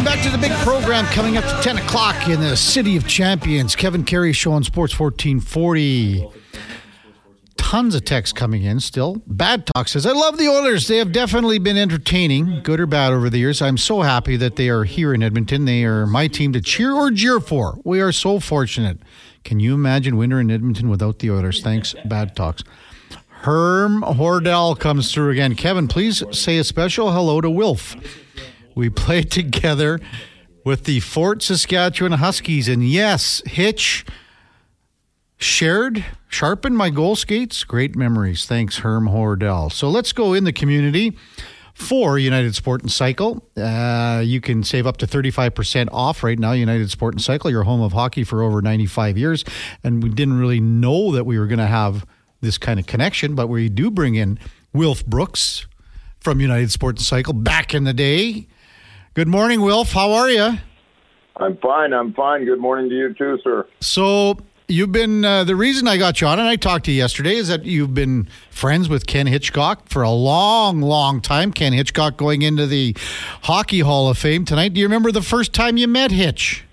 Welcome back to the big program coming up to 10 o'clock in the City of Champions. Kevin Karius Show on Sports 1440. Tons of texts coming in still. Bad Talk says, I love the Oilers. They have definitely been entertaining, good or bad, over the years. I'm so happy that they are here in Edmonton. They are my team to cheer or jeer for. We are so fortunate. Can you imagine winter in Edmonton without the Oilers? Thanks, Bad Talks. Herm Hordell comes through again. Kevin, please say a special hello to Wilf. We played together with the Fort Saskatchewan Huskies, and yes, Hitch shared, sharpened my goal skates. Great memories. Thanks, Herm Hordell. So let's go in the community for United Sport and Cycle. Uh, you can save up to 35% off right now, United Sport and Cycle, your home of hockey for over 95 years. And we didn't really know that we were going to have this kind of connection, but we do bring in Wilf Brooks from United Sport and Cycle back in the day. Good morning, Wilf. How are you? I'm fine. I'm fine. Good morning to you too, sir. So you've been uh, the reason I got you on, and I talked to you yesterday, is that you've been friends with Ken Hitchcock for a long, long time. Ken Hitchcock going into the Hockey Hall of Fame tonight. Do you remember the first time you met Hitch?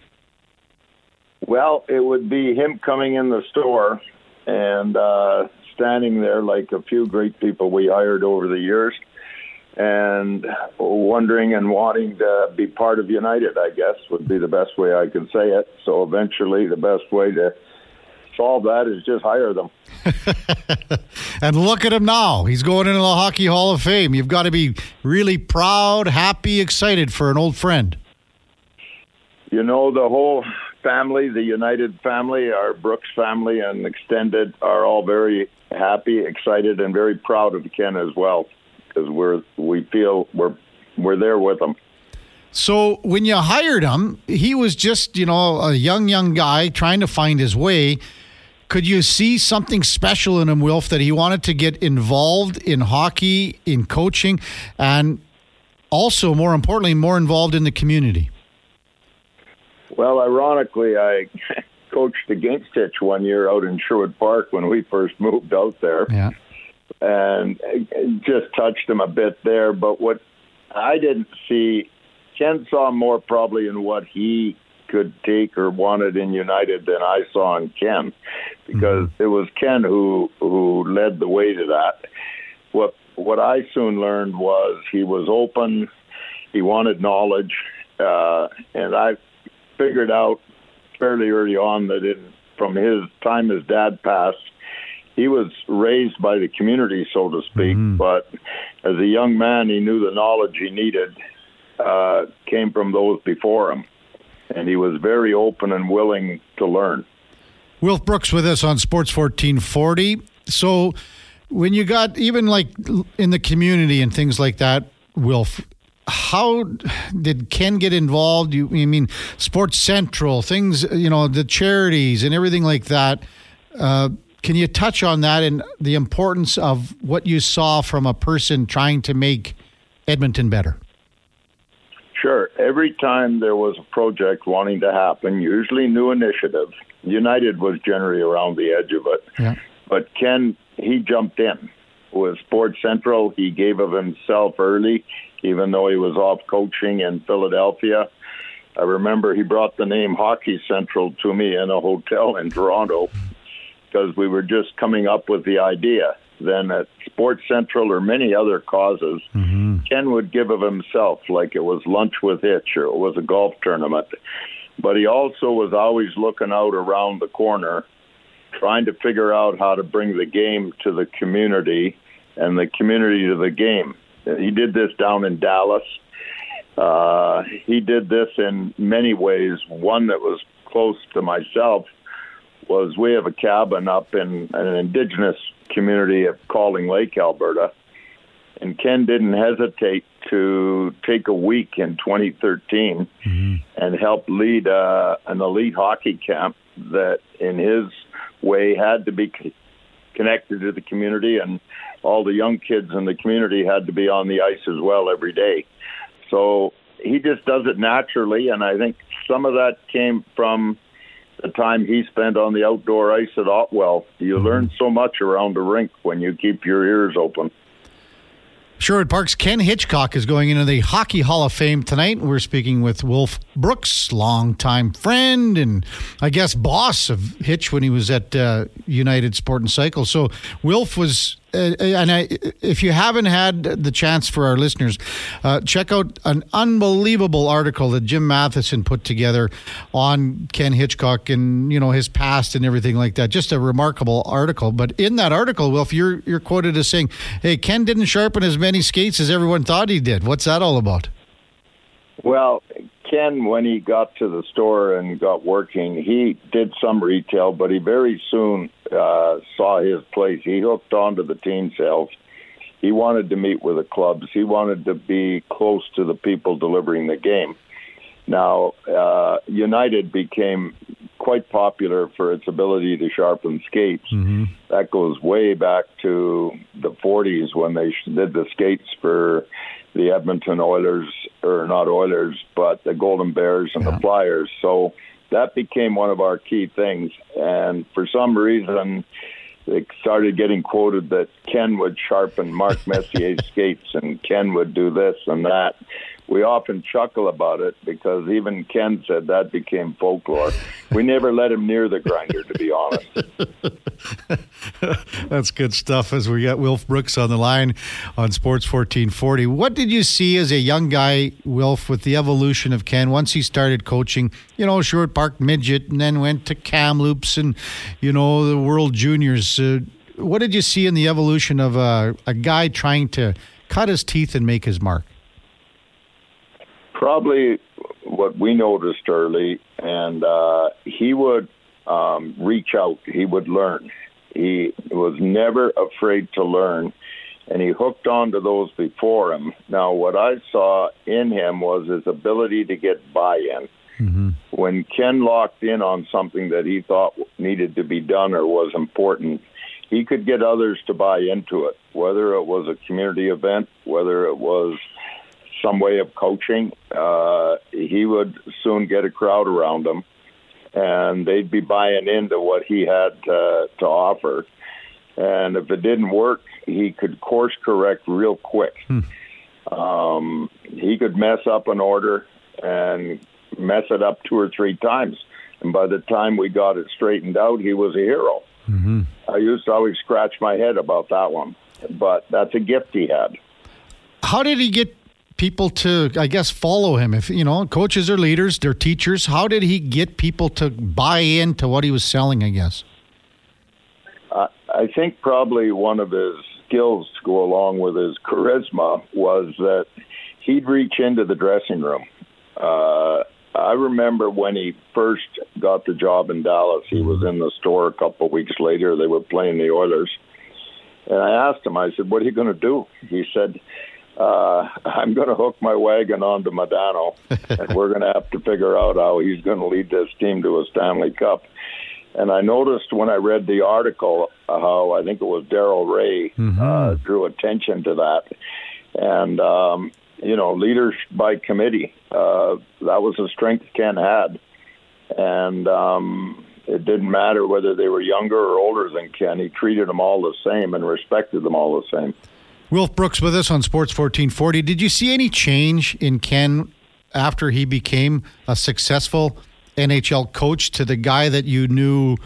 Well, it would be him coming in the store and uh, standing there like a few great people we hired over the years and wondering and wanting to be part of United, I guess, would be the best way I could say it. So eventually, the best way to solve that is just hire them. and look at him now. He's going into the Hockey Hall of Fame. You've got to be really proud, happy, excited for an old friend. You know, the whole family, the United family, our Brooks family, and extended are all very happy, excited, and very proud of Ken as well because we're we feel we're we're there with them. So when you hired him, he was just you know a young young guy trying to find his way. Could you see something special in him, Wilf, that he wanted to get involved in hockey, in coaching, and also more importantly, more involved in the community? Well, ironically, I coached against Hitch one year out in Sherwood Park when we first moved out there. Yeah and just touched him a bit there. But what I didn't see, Ken saw more probably in what he could take or wanted in United than I saw in Ken, because mm-hmm. it was Ken who who led the way to that. What what I soon learned was he was open, he wanted knowledge, uh, and I figured out fairly early on that in, from his time his dad passed he was raised by the community, so to speak. Mm-hmm. But as a young man, he knew the knowledge he needed uh, came from those before him, and he was very open and willing to learn. Wilf Brooks with us on Sports 1440. So, when you got even like in the community and things like that, Wilf, how did Ken get involved? You, I mean, Sports Central, things, you know, the charities and everything like that. Uh, can you touch on that and the importance of what you saw from a person trying to make Edmonton better? Sure. Every time there was a project wanting to happen, usually new initiative, United was generally around the edge of it. Yeah. But Ken, he jumped in. With Sports Central, he gave of himself early, even though he was off coaching in Philadelphia. I remember he brought the name Hockey Central to me in a hotel in Toronto because we were just coming up with the idea. Then at Sports Central or many other causes, mm-hmm. Ken would give of himself, like it was lunch with Hitch or it was a golf tournament. But he also was always looking out around the corner, trying to figure out how to bring the game to the community and the community to the game. He did this down in Dallas. Uh, he did this in many ways. One that was close to myself was we have a cabin up in an indigenous community of Calling Lake, Alberta. And Ken didn't hesitate to take a week in 2013 mm-hmm. and help lead uh, an elite hockey camp that, in his way, had to be connected to the community, and all the young kids in the community had to be on the ice as well every day. So he just does it naturally, and I think some of that came from the time he spent on the outdoor ice at Ottewell. You mm-hmm. learn so much around the rink when you keep your ears open. Sherwood Park's Ken Hitchcock is going into the Hockey Hall of Fame tonight. We're speaking with Wilf Brooks, longtime friend and I guess boss of Hitch when he was at uh, United Sport and Cycle. So Wilf was uh, and I, if you haven't had the chance for our listeners, uh, check out an unbelievable article that Jim Matheson put together on Ken Hitchcock and you know his past and everything like that. Just a remarkable article. But in that article, Wilf, you're you're quoted as saying, "Hey, Ken didn't sharpen as many skates as everyone thought he did." What's that all about? Well, Ken, when he got to the store and got working, he did some retail, but he very soon uh, saw his place. He hooked onto the team sales. He wanted to meet with the clubs. He wanted to be close to the people delivering the game. Now, uh, United became quite popular for its ability to sharpen skates. Mm-hmm. That goes way back to the 40s when they did the skates for the Edmonton Oilers, or not Oilers, but the Golden Bears and yeah. the Flyers. So that became one of our key things. And for some reason, it started getting quoted that Ken would sharpen Mark Messier's skates and Ken would do this and that we often chuckle about it because even Ken said that became folklore. We never let him near the grinder, to be honest. That's good stuff. As we got Wilf Brooks on the line on Sports 1440. What did you see as a young guy, Wilf, with the evolution of Ken once he started coaching? You know, Sherwood Park Midget, and then went to Kamloops and you know the World Juniors. Uh, what did you see in the evolution of a, a guy trying to cut his teeth and make his mark? Probably what we noticed early, and uh, he would um, reach out. He would learn. He was never afraid to learn, and he hooked on to those before him. Now, what I saw in him was his ability to get buy-in. Mm-hmm. When Ken locked in on something that he thought needed to be done or was important, he could get others to buy into it, whether it was a community event, whether it was some way of coaching, uh, he would soon get a crowd around him, and they'd be buying into what he had uh, to offer. And if it didn't work, he could course correct real quick. Hmm. Um, he could mess up an order and mess it up two or three times. And by the time we got it straightened out, he was a hero. Mm-hmm. I used to always scratch my head about that one, but that's a gift he had. How did he get people to, I guess, follow him? If you know, coaches are leaders, they're teachers. How did he get people to buy into what he was selling? I guess. I think probably one of his skills to go along with his charisma was that he'd reach into the dressing room. Uh, I remember when he first got the job in Dallas, he was in the store a couple of weeks later. They were playing the Oilers. And I asked him, I said, What are you going to do? He said, uh, I'm going to hook my wagon onto Modano, and we're going to have to figure out how he's going to lead this team to a Stanley Cup. And I noticed when I read the article how I think it was Daryl Reaugh mm-hmm. uh, drew attention to that, and um, you know, leaders by committee. Uh, that was a strength Ken had, and um, it didn't matter whether they were younger or older than Ken. He treated them all the same and respected them all the same. Wilf Brooks with us on Sports 1440. Did you see any change in Ken after he became a successful NHL coach to the guy that you knew,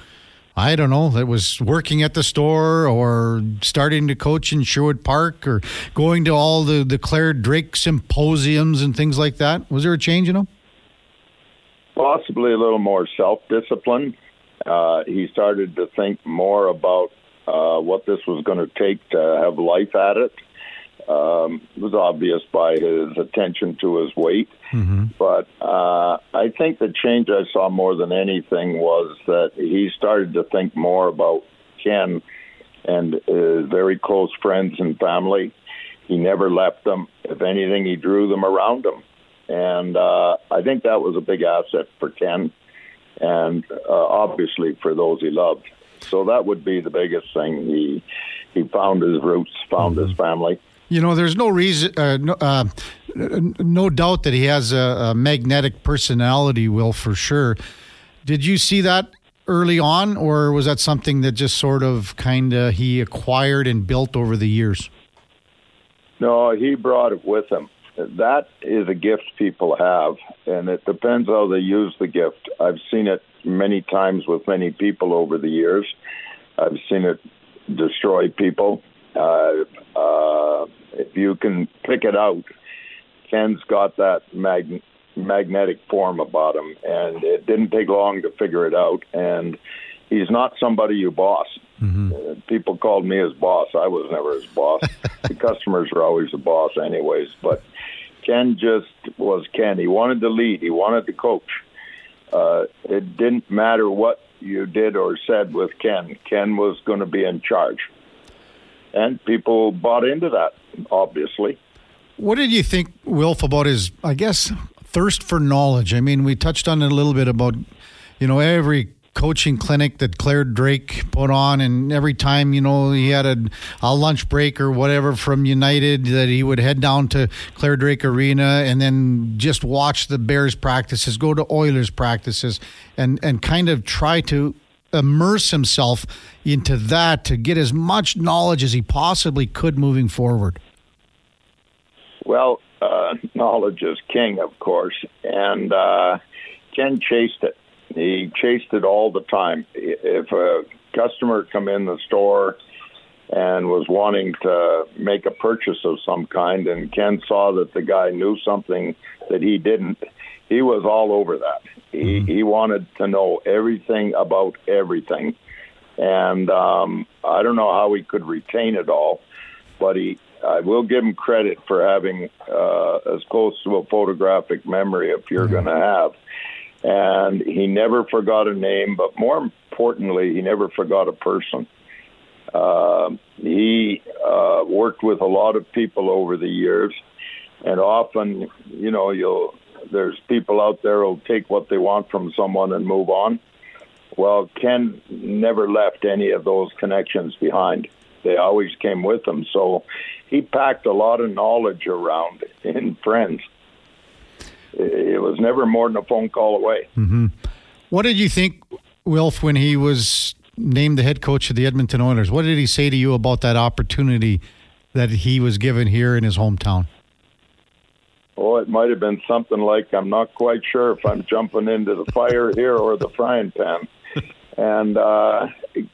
I don't know, that was working at the store or starting to coach in Sherwood Park or going to all the, the Clare Drake symposiums and things like that? Was there a change in him? Possibly a little more self discipline. Uh, he started to think more about uh, what this was going to take to have life at it. Um, it was obvious by his attention to his weight. Mm-hmm. But uh, I think the change I saw more than anything was that he started to think more about Ken and his very close friends and family. He never left them. If anything, he drew them around him. And uh, I think that was a big asset for Ken and uh, obviously for those he loved. So that would be the biggest thing. He he found his roots, found mm-hmm. his family. You know, there's no reason, uh, no, uh, no, doubt that he has a, a, magnetic personality, Will, for sure. Did you see that early on, or was that something that just sort of kind of he acquired and built over the years? No, he brought it with him. That is a gift people have, and it depends how they use the gift. I've seen it many times with many people over the years. I've seen it destroy people. Uh, uh, if you can pick it out, Ken's got that mag- magnetic form about him, and it didn't take long to figure it out. And he's not somebody you boss. Mm-hmm. Uh, people called me his boss. I was never his boss. the customers were always the boss, anyways. But Ken just was Ken. He wanted to lead. He wanted to coach. Uh, it didn't matter what you did or said with Ken. Ken was going to be in charge, and people bought into that. Obviously. What did you think, Wilf, about his, I guess, thirst for knowledge? I mean, we touched on it a little bit about, you know, every coaching clinic that Clare Drake put on, and every time you know he had a, a lunch break or whatever from United, that he would head down to Clare Drake Arena and then just watch the Bears practices, go to Oilers practices, and and kind of try to immerse himself into that to get as much knowledge as he possibly could moving forward. Well, uh, knowledge is king, of course, and uh, Ken chased it he chased it all the time. If a customer come in the store and was wanting to make a purchase of some kind, and Ken saw that the guy knew something that he didn't, he was all over that. He mm-hmm. he wanted to know everything about everything, and um, I don't know how he could retain it all, but he. I will give him credit for having uh, as close to a photographic memory if you're mm-hmm. going to have and he never forgot a name, but more importantly, he never forgot a person. Uh, he uh, worked with a lot of people over the years, and often, you know, you'll there's people out there who'll take what they want from someone and move on. Well, Ken never left any of those connections behind. They always came with him. So he packed a lot of knowledge around in friends it was never more than a phone call away. Mm-hmm. What did you think, Wilf, when he was named the head coach of the Edmonton Oilers? What did he say to you about that opportunity that he was given here in his hometown? Oh, it might have been something like, I'm not quite sure if I'm jumping into the fire here or the frying pan. and uh,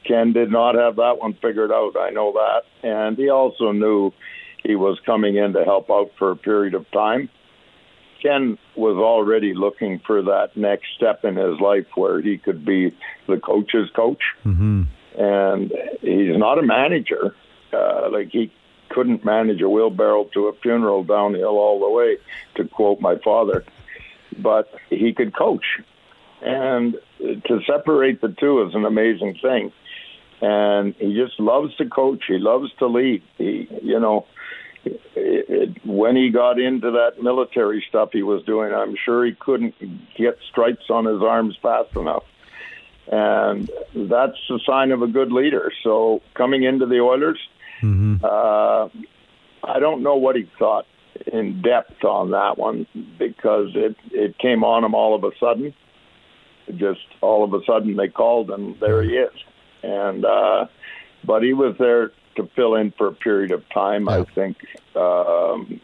Ken did not have that one figured out. I know that. And he also knew he was coming in to help out for a period of time. Ken was already looking for that next step in his life where he could be the coach's coach. Mm-hmm. And he's not a manager. Uh, like he couldn't manage a wheelbarrow to a funeral downhill all the way, to quote my father. But he could coach. And to separate the two is an amazing thing. And he just loves to coach. He loves to lead. He, you know, it, it, when he got into that military stuff he was doing, I'm sure he couldn't get stripes on his arms fast enough. And that's a sign of a good leader. So coming into the Oilers, mm-hmm. uh, I don't know what he thought in depth on that one because it it came on him all of a sudden. Just all of a sudden they called and there he is. And uh, but he was there to fill in for a period of time. Yeah. I think um,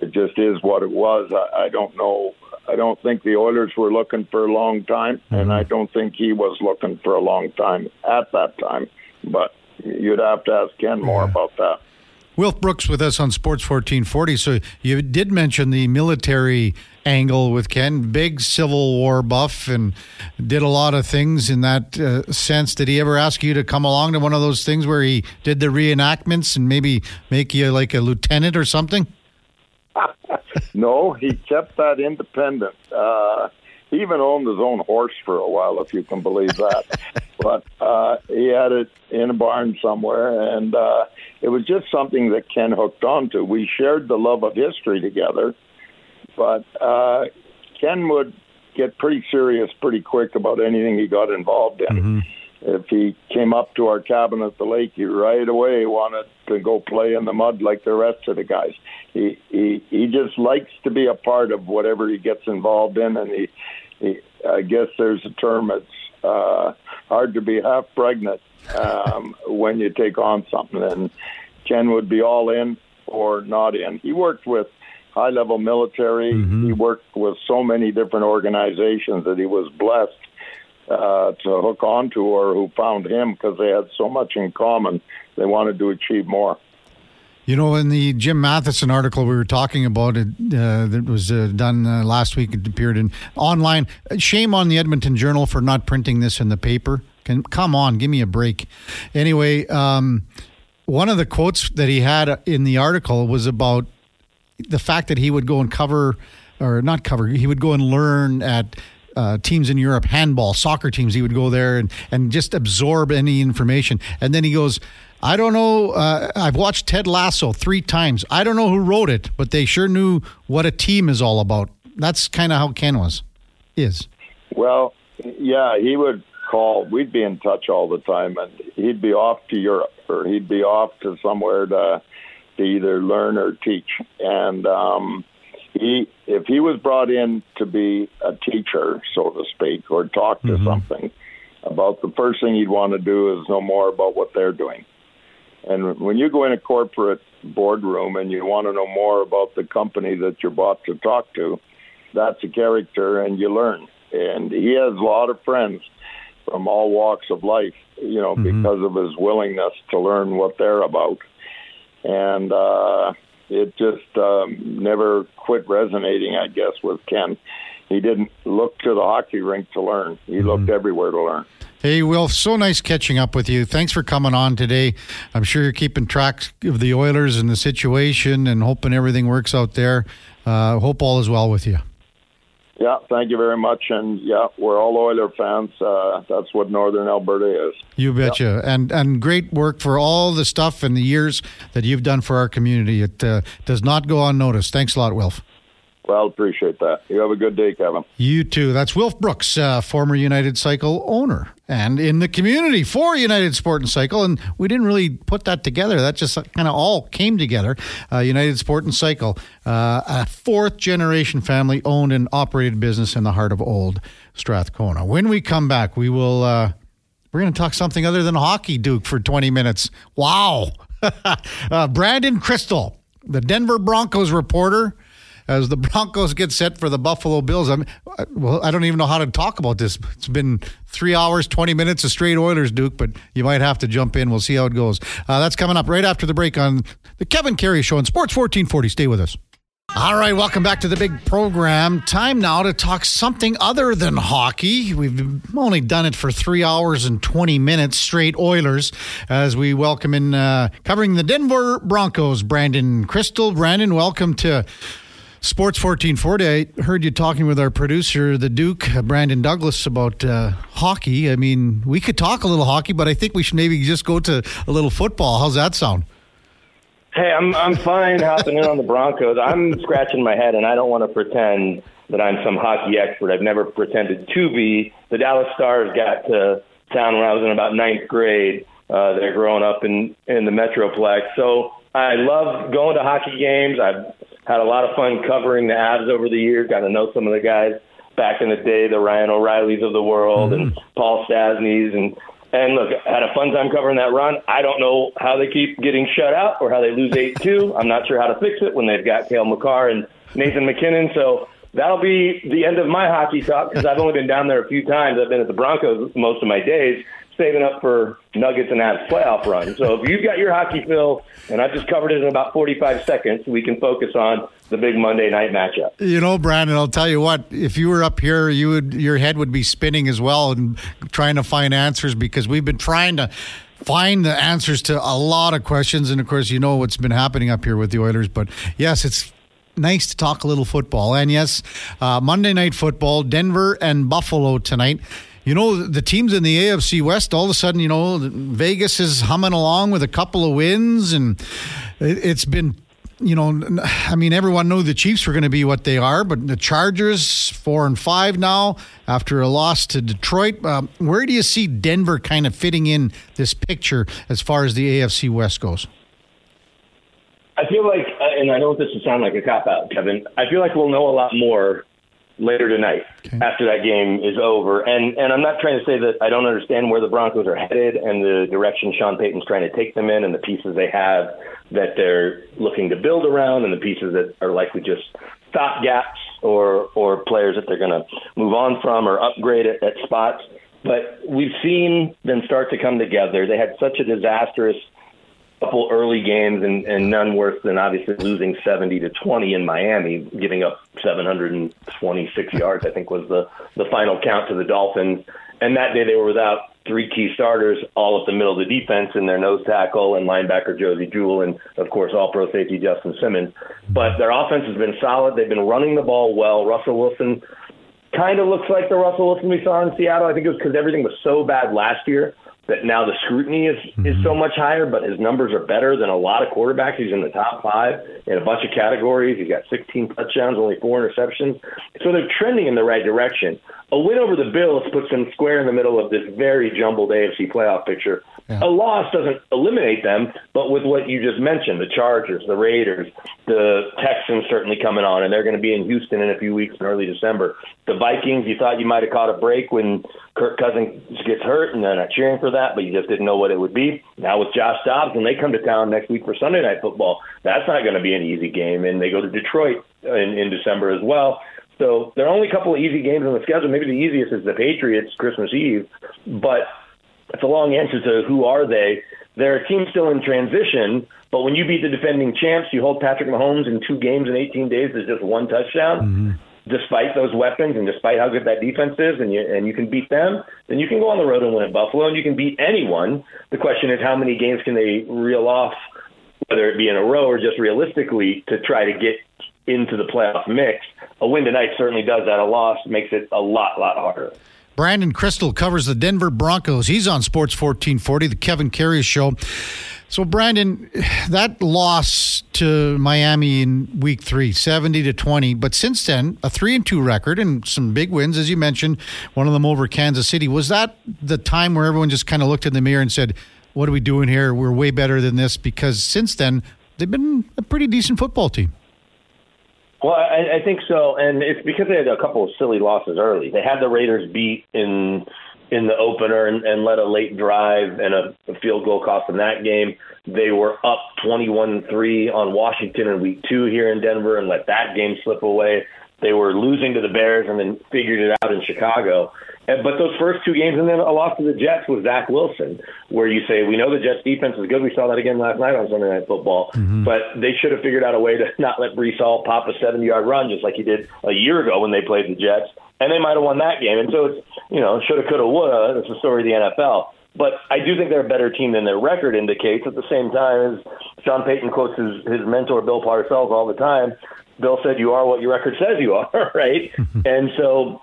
it just is what it was. I, I don't know. I don't think the Oilers were looking for a long time, mm-hmm. and I don't think he was looking for a long time at that time. But you'd have to ask Ken more yeah. about that. Wilf Brooks with us on Sports 1440. So you did mention the military angle with Ken, big Civil War buff, and did a lot of things in that uh, sense. Did he ever ask you to come along to one of those things where he did the reenactments and maybe make you like a lieutenant or something? no, he kept that independent. Uh, he even owned his own horse for a while, if you can believe that. but uh, he had it in a barn somewhere, and uh, it was just something that Ken hooked onto. We shared the love of history together, but uh, Ken would get pretty serious pretty quick about anything he got involved in. Mm-hmm. If he came up to our cabin at the lake, he right away wanted to go play in the mud like the rest of the guys. He he he just likes to be a part of whatever he gets involved in, and he, he I guess there's a term. It's uh, hard to be half pregnant um, when you take on something, and Ken would be all in or not in. He worked with high level military. Mm-hmm. He worked with so many different organizations that he was blessed uh, to hook onto or who found him because they had so much in common. They wanted to achieve more. You know, in the Jim Matheson article we were talking about it uh, that was uh, done uh, last week, it appeared in online. Shame on the Edmonton Journal for not printing this in the paper. Can come on, give me a break. Anyway, um, one of the quotes that he had in the article was about the fact that he would go and cover, or not cover, he would go and learn at uh, teams in Europe, handball, soccer teams. He would go there and, and just absorb any information. And then he goes, I don't know. Uh, I've watched Ted Lasso three times. I don't know who wrote it, but they sure knew what a team is all about. That's kind of how Ken was, is. Well, yeah, he would call. We'd be in touch all the time, and he'd be off to Europe or he'd be off to somewhere to to either learn or teach. And um, he, if he was brought in to be a teacher, so to speak, or talk to mm-hmm. something about the first thing he'd want to do is know more about what they're doing. And when you go in a corporate boardroom and you want to know more about the company that you're bought to talk to, that's a character, and you learn. And he has a lot of friends from all walks of life, you know, mm-hmm. because of his willingness to learn what they're about. And uh, it just um, never quit resonating, I guess, with Ken. He didn't look to the hockey rink to learn. He mm-hmm. looked everywhere to learn. Hey, Will, so nice catching up with you. Thanks for coming on today. I'm sure you're keeping track of the Oilers and the situation and hoping everything works out there. Uh, hope all is well with you. Yeah, thank you very much. And yeah, we're all Oiler fans. Uh, that's what Northern Alberta is. You betcha. Yeah. And and great work for all the stuff and the years that you've done for our community. It uh, does not go unnoticed. Thanks a lot, Wilf. Well, appreciate that. You have a good day, Kevin. You too. That's Wilf Brooks, uh, former United Cycle owner and in the community for United Sport and Cycle. And we didn't really put that together. That just kind of all came together. Uh, United Sport and Cycle, uh, a fourth generation family owned and operated business in the heart of old Strathcona. When we come back, we will. Uh, we're going to talk something other than hockey, Duke, for 20 minutes. Wow. Uh, Brandon Krisztal, the Denver Broncos reporter as the Broncos get set for the Buffalo Bills. I mean, well, I don't even know how to talk about this. It's been three hours, 20 minutes of straight Oilers, Duke, but you might have to jump in. We'll see how it goes. Uh, that's coming up right after the break on the Kevin Karius Show on Sports 1440. Stay with us. All right, welcome back to the big program. Time now to talk something other than hockey. We've only done it for three hours and 20 minutes straight Oilers as we welcome in uh, covering the Denver Broncos, Brandon Krisztal. Brandon, welcome to Sports 1440. I heard you talking with our producer, the Duke, Brandon Douglas, about uh, hockey. I mean, we could talk a little hockey, but I think we should maybe just go to a little football. How's that sound? Hey, I'm I'm fine hopping in on the Broncos. I'm scratching my head, and I don't want to pretend that I'm some hockey expert. I've never pretended to be. The Dallas Stars got to town when I was in about ninth grade. Uh, they're growing up in in the Metroplex, so I love going to hockey games. I've had a lot of fun covering the Avs over the years. Got to know some of the guys back in the day, the Ryan O'Reillys of the world, mm-hmm. and Paul Stastnys, and and look, I had a fun time covering that run. I don't know how they keep getting shut out or how they lose eight two. I'm not sure how to fix it when they've got Cale Makar and Nathan MacKinnon. So that'll be the end of my hockey talk because I've only been down there a few times. I've been at the Broncos most of my days saving up for Nuggets and Avs playoff run. So if you've got your hockey fill, and I've just covered it in about 45 seconds, we can focus on the big Monday night matchup. You know, Brandon, I'll tell you what. If you were up here, you would your head would be spinning as well and trying to find answers because we've been trying to find the answers to a lot of questions. And of course, you know what's been happening up here with the Oilers. But yes, it's nice to talk a little football. And yes, uh, Monday night football, Denver and Buffalo tonight you know, the teams in the AFC West, all of a sudden, you know, Vegas is humming along with a couple of wins, and it's been you know, I mean, everyone knew the Chiefs were going to be what they are, but the Chargers four and five now after a loss to Detroit. Um, where do you see Denver kind of fitting in this picture as far as the AFC West goes? I feel like, uh, and I know this will sound like a cop out, Kevin. I feel like we'll know a lot more later tonight okay. after that game is over. And and I'm not trying to say that I don't understand where the Broncos are headed and the direction Sean Payton's trying to take them in and the pieces they have that they're looking to build around and the pieces that are likely just stop gaps or or players that they're going to move on from or upgrade at, at spots. But we've seen them start to come together. They had such a disastrous couple early games and, and none worse than obviously losing 70 to 20 in Miami, giving up 726 yards, I think was the, the final count to the Dolphins. And that day they were without three key starters, all up the middle of the defense in their nose tackle and linebacker Josey Jewell, and of course all pro safety Justin Simmons. But their offense has been solid. They've been running the ball well. Russell Wilson kind of looks like the Russell Wilson we saw in Seattle. I think it was because everything was so bad last year that now the scrutiny is mm-hmm. is so much higher, but his numbers are better than a lot of quarterbacks. He's in the top five in a bunch of categories. He's got 16 touchdowns, only four interceptions. So they're trending in the right direction. A win over the Bills puts them square in the middle of this very jumbled AFC playoff picture. Yeah. A loss doesn't eliminate them, but with what you just mentioned, the Chargers, the Raiders, the Texans certainly coming on, and they're going to be in Houston in a few weeks in early December. The Vikings, you thought you might have caught a break when Kirk Cousins gets hurt, and they're not cheering for that, but you just didn't know what it would be. Now with Josh Dobbs, when they come to town next week for Sunday Night Football, that's not going to be an easy game, and they go to Detroit in, in December as well. So there are only a couple of easy games on the schedule. Maybe the easiest is the Patriots Christmas Eve, but it's a long answer to who are they. They're a team still in transition, but when you beat the defending champs, you hold Patrick Mahomes in two games in 18 days to just one touchdown. Mm-hmm. Despite those weapons and despite how good that defense is, and you and you can beat them, then you can go on the road and win at Buffalo, and you can beat anyone. The question is, how many games can they reel off, whether it be in a row or just realistically, to try to get into the playoff mix? A win tonight certainly does that. A loss makes it a lot, lot harder. Brandon Krisztal covers the Denver Broncos. He's on Sports 1440, the Kevin Karius Show. So, Brandon, that loss to Miami in week three, 70 to 20, but since then, a 3 and 2 record and some big wins, as you mentioned, one of them over Kansas City. Was that the time where everyone just kind of looked in the mirror and said, What are we doing here? We're way better than this? Because since then, they've been a pretty decent football team. Well, I, I think so, and it's because they had a couple of silly losses early. They had the Raiders beat in in the opener and, and let a late drive and a, a field goal cost in that game. They were up 21-3 on Washington in week two here in Denver and let that game slip away. They were losing to the Bears and then figured it out in Chicago. But those first two games, and then a loss to the Jets with Zach Wilson, where you say, we know the Jets defense is good. We saw that again last night on Sunday Night Football. Mm-hmm. But they should have figured out a way to not let Breece Hall pop a 70 yard run just like he did a year ago when they played the Jets. And they might have won that game. And so it's, you know, shoulda, coulda, woulda. It's the story of the NFL. But I do think they're a better team than their record indicates. At the same time, as Sean Payton quotes his, his mentor, Bill Parcells, all the time, Bill said, You are what your record says you are, right? and so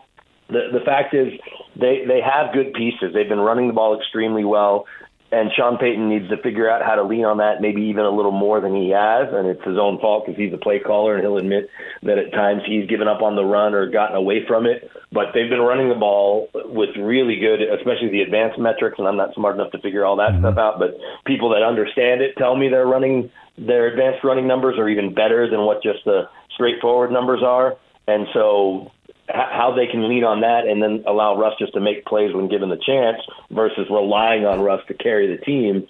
the the fact is they they have good pieces. They've been running the ball extremely well, and Sean Payton needs to figure out how to lean on that maybe even a little more than he has, and it's his own fault because he's a play caller and he'll admit that at times he's given up on the run or gotten away from it. But they've been running the ball with really good, especially the advanced metrics, and I'm not smart enough to figure all that mm-hmm. stuff out. But people that understand it tell me they're running their advanced running numbers are even better than what just the straightforward numbers are. And so how they can lean on that and then allow Russ just to make plays when given the chance versus relying on Russ to carry the team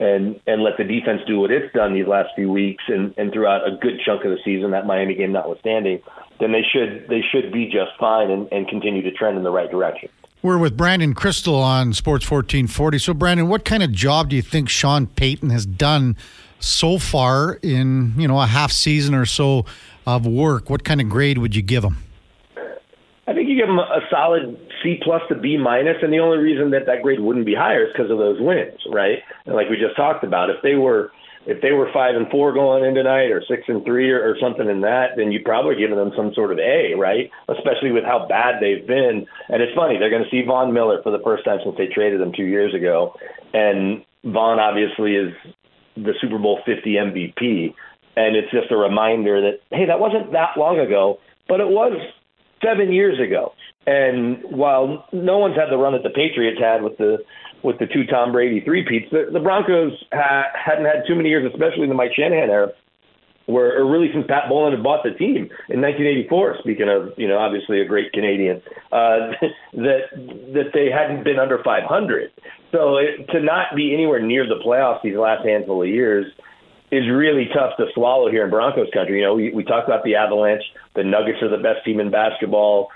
and and let the defense do what it's done these last few weeks and, and throughout a good chunk of the season, that Miami game notwithstanding, then they should they should be just fine and, and continue to trend in the right direction. We're with Brandon Krisztal on Sports 1440. So, Brandon, what kind of job do you think Sean Payton has done so far in you know a half season or so of work? What kind of grade would you give him? You give them a solid C plus to B minus, and the only reason that that grade wouldn't be higher is because of those wins, right? And like we just talked about, if they were if they were five and four going in tonight, or six and three, or, or something in that, then you'd probably give them some sort of A, right? Especially with how bad they've been. And it's funny they're going to see Von Miller for the first time since they traded him two years ago, and Von obviously is the Super Bowl 50 MVP, and it's just a reminder that hey, that wasn't that long ago, but it was seven years ago. And while no one's had the run that the Patriots had with the with the two Tom Brady three peats, the, the Broncos ha- hadn't had too many years, especially in the Mike Shanahan era, where or really since Pat Bowlen had bought the team in 1984. Speaking of, you know, obviously a great Canadian, uh, that that they hadn't been under 500. So it, to not be anywhere near the playoffs these last handful of years is really tough to swallow here in Broncos country. You know, we, we talked about the Avalanche. The Nuggets are the best team in basketball.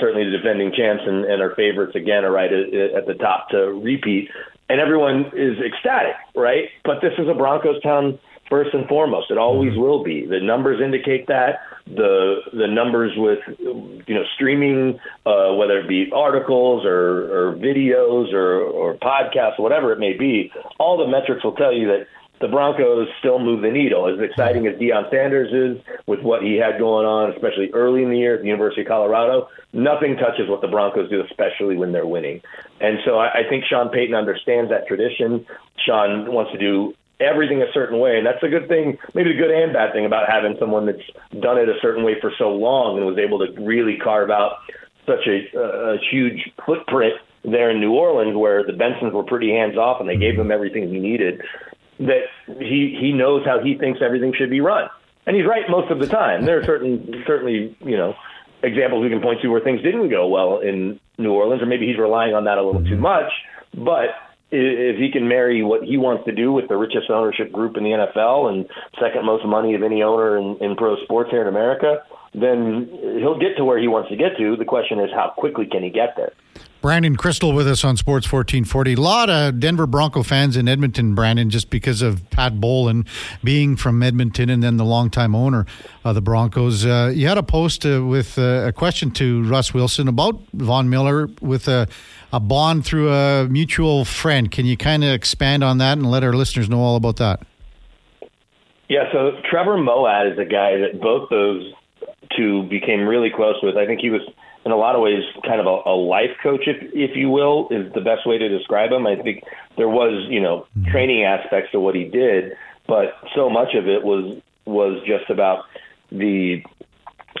Certainly the defending champs and, and our favorites again are right at, at the top to repeat. And everyone is ecstatic, right? But this is a Broncos town first and foremost. It always mm-hmm. will be. The numbers indicate that. The the numbers with you know streaming, uh, whether it be articles or, or videos or, or podcasts, whatever it may be, all the metrics will tell you that the Broncos still move the needle. As exciting as Deion Sanders is with what he had going on, especially early in the year at the University of Colorado, nothing touches what the Broncos do, especially when they're winning. And so I, I think Sean Payton understands that tradition. Sean wants to do everything a certain way, and that's a good thing, maybe a good and bad thing about having someone that's done it a certain way for so long and was able to really carve out such a, a huge footprint there in New Orleans, where the Bensons were pretty hands off and they gave him everything he needed that he he knows how he thinks everything should be run, and he's right most of the time. There are certain certainly you know examples we can point to where things didn't go well in New Orleans, or maybe he's relying on that a little too much. But if he can marry what he wants to do with the richest ownership group in the NFL and second most money of any owner in, in pro sports here in America, then he'll get to where he wants to get to. The question is, how quickly can he get there? Brandon Krisztal with us on Sports 1440. A lot of Denver Bronco fans in Edmonton, Brandon, just because of Pat Bowlen being from Edmonton and then the longtime owner of the Broncos. Uh, you had a post uh, with uh, a question to Russ Wilson about Von Miller with a, a bond through a mutual friend. Can you kind of expand on that and let our listeners know all about that? Yeah, so Trevor Moawad is a guy that both those two became really close with. I think he was in a lot of ways kind of a, a life coach, if if you will, is the best way to describe him. I think there was you know mm-hmm. training aspects to what he did, but so much of it was was just about the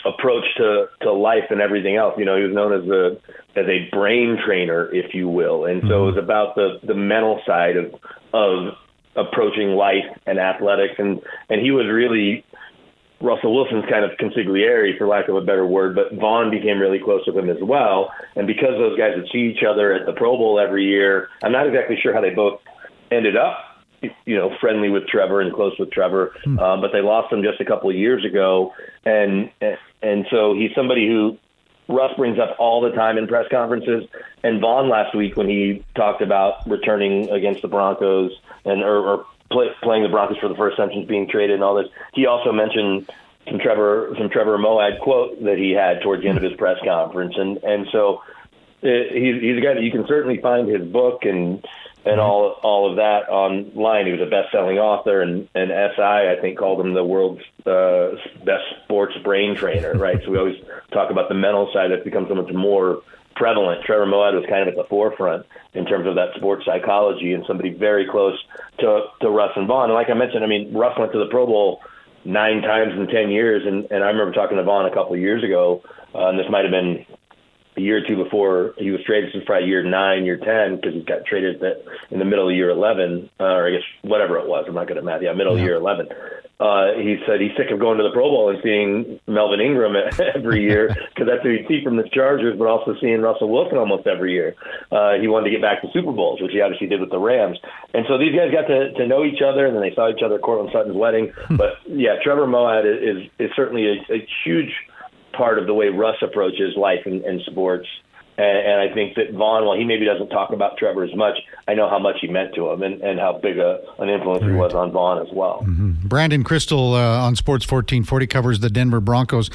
approach to to life and everything else. You know, he was known as a as a brain trainer, if you will, and so it was mm-hmm. about the the mental side of of approaching life and athletics, and and he was really Russell Wilson's kind of consigliere, for lack of a better word, but Von became really close with him as well. And because those guys would see each other at the Pro Bowl every year, I'm not exactly sure how they both ended up, you know, friendly with Trevor and close with Trevor, hmm. um, but they lost him just a couple of years ago, and and so he's somebody who Russ brings up all the time in press conferences. And Von last week when he talked about returning against the Broncos and or, or play, playing the Broncos for the first time since being traded and all this. He also mentioned some Trevor some Trevor Moawad quote that he had towards the end of his press conference, and and so it, uh, he's he's a guy that you can certainly find his book and and all all of that online. He was a best selling author, and and SI I think called him the world's uh, best sports brain trainer. Right, so we always talk about the mental side that becomes so much more prevalent. Trevor Moawad was kind of at the forefront in terms of that sports psychology and somebody very close to to Russ and Von. And like I mentioned, I mean, Russ went to the Pro Bowl nine times in ten years, and and I remember talking to Von a couple of years ago, uh, and this might have been a year or two before he was traded. This probably year nine, year ten, because he got traded in the middle of year eleven, uh, or I guess whatever it was. I'm not good at math. Yeah, middle yeah. of year eleven uh, he said he's sick of going to the Pro Bowl and seeing Melvin Ingram every year because that's who he'd see from the Chargers, but also seeing Russell Wilson almost every year. Uh, he wanted to get back to Super Bowls, which he obviously did with the Rams. And so these guys got to, to know each other, and then they saw each other at Courtland Sutton's wedding. But yeah, Trevor Moawad is, is, is certainly a, a huge part of the way Russ approaches life and, and sports. And, and I think that Von, while he maybe doesn't talk about Trevor as much, I know how much he meant to him and, and how big a, an influence right. he was on Von as well. Mm-hmm. Brandon Krisztal uh, on Sports 1440 covers the Denver Broncos.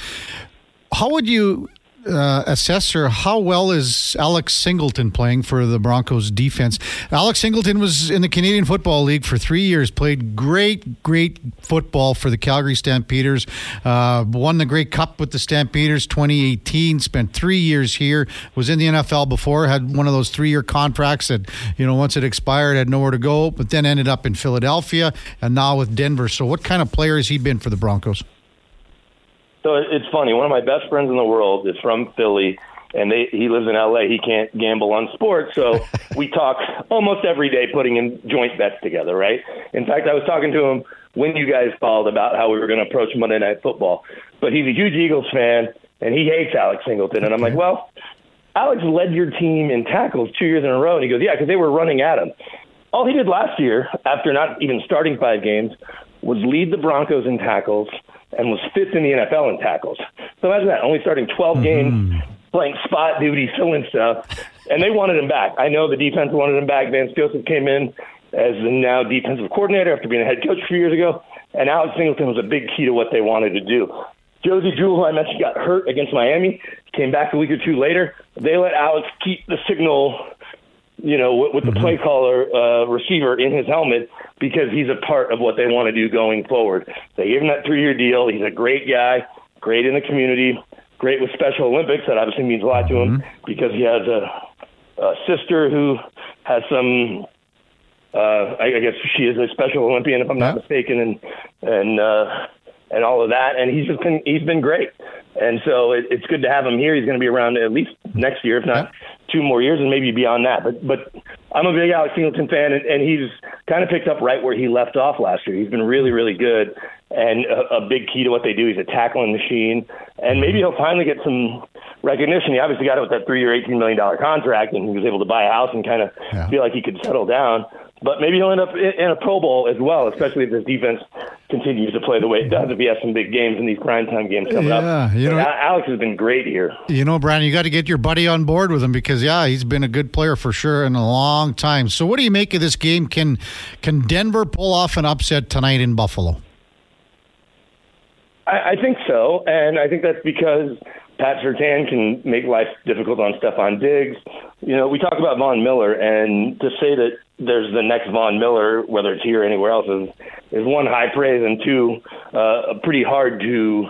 How would you uh, assessor, how well is Alex Singleton playing for the Broncos defense? Alex Singleton was in the Canadian Football League for three years, played great, great football for the Calgary Stampeders, uh, won the Grey Cup with the Stampeders 2018, spent three years here, was in the NFL before, had one of those three year contracts that, you know, once it expired, had nowhere to go, but then ended up in Philadelphia and now with Denver. So, what kind of player has he been for the Broncos? So it's funny. One of my best friends in the world is from Philly, and they, he lives in LA. He can't gamble on sports, so we talk almost every day, putting in joint bets together. Right. In fact, I was talking to him when you guys called about how we were going to approach Monday Night Football. But he's a huge Eagles fan, and he hates Alex Singleton. And I'm like, well, Alex led your team in tackles two years in a row. And he goes, yeah, because they were running at him. All he did last year, after not even starting five games, was lead the Broncos in tackles and was fifth in the NFL in tackles. So imagine that, only starting 12 mm-hmm. games, playing spot duty, filling stuff, and they wanted him back. I know the defense wanted him back. Vance Joseph came in as the now defensive coordinator after being a head coach a few years ago, and Alex Singleton was a big key to what they wanted to do. Josey Jewell, who I mentioned, got hurt against Miami, came back a week or two later. They let Alex keep the signal you know, with, with the mm-hmm. play caller uh, receiver in his helmet because he's a part of what they want to do going forward. They gave him that three year deal. He's a great guy, great in the community, great with Special Olympics. That obviously means a lot to him mm-hmm. because he has a, a sister who has some. Uh, I, I guess she is a Special Olympian, if I'm not mistaken, and and uh, and all of that. And he's just been he's been great. And so it, it's good to have him here. He's going to be around at least next year, if not two more years, and maybe beyond that. But but I'm a big Alex Singleton fan, and, and he's kind of picked up right where he left off last year. He's been really really good, and a, a big key to what they do. He's a tackling machine, and maybe he'll finally get some recognition. He obviously got it with that three-year, eighteen million dollar contract, and he was able to buy a house and kind of yeah. feel like he could settle down. But maybe he'll end up in a Pro Bowl as well, especially if this defense continues to play the way it does. If he has some big games in these primetime games coming yeah, up, you know, Alex has been great here. You know, Brian, you got to get your buddy on board with him because yeah, he's been a good player for sure in a long time. So, what do you make of this game? Can can Denver pull off an upset tonight in Buffalo? I, I think so, and I think that's because Pat Surtain can make life difficult on Stefon Diggs. You know, we talk about Von Miller, and to say that there's the next Von Miller, whether it's here or anywhere else, is, is one high praise and two uh, pretty hard to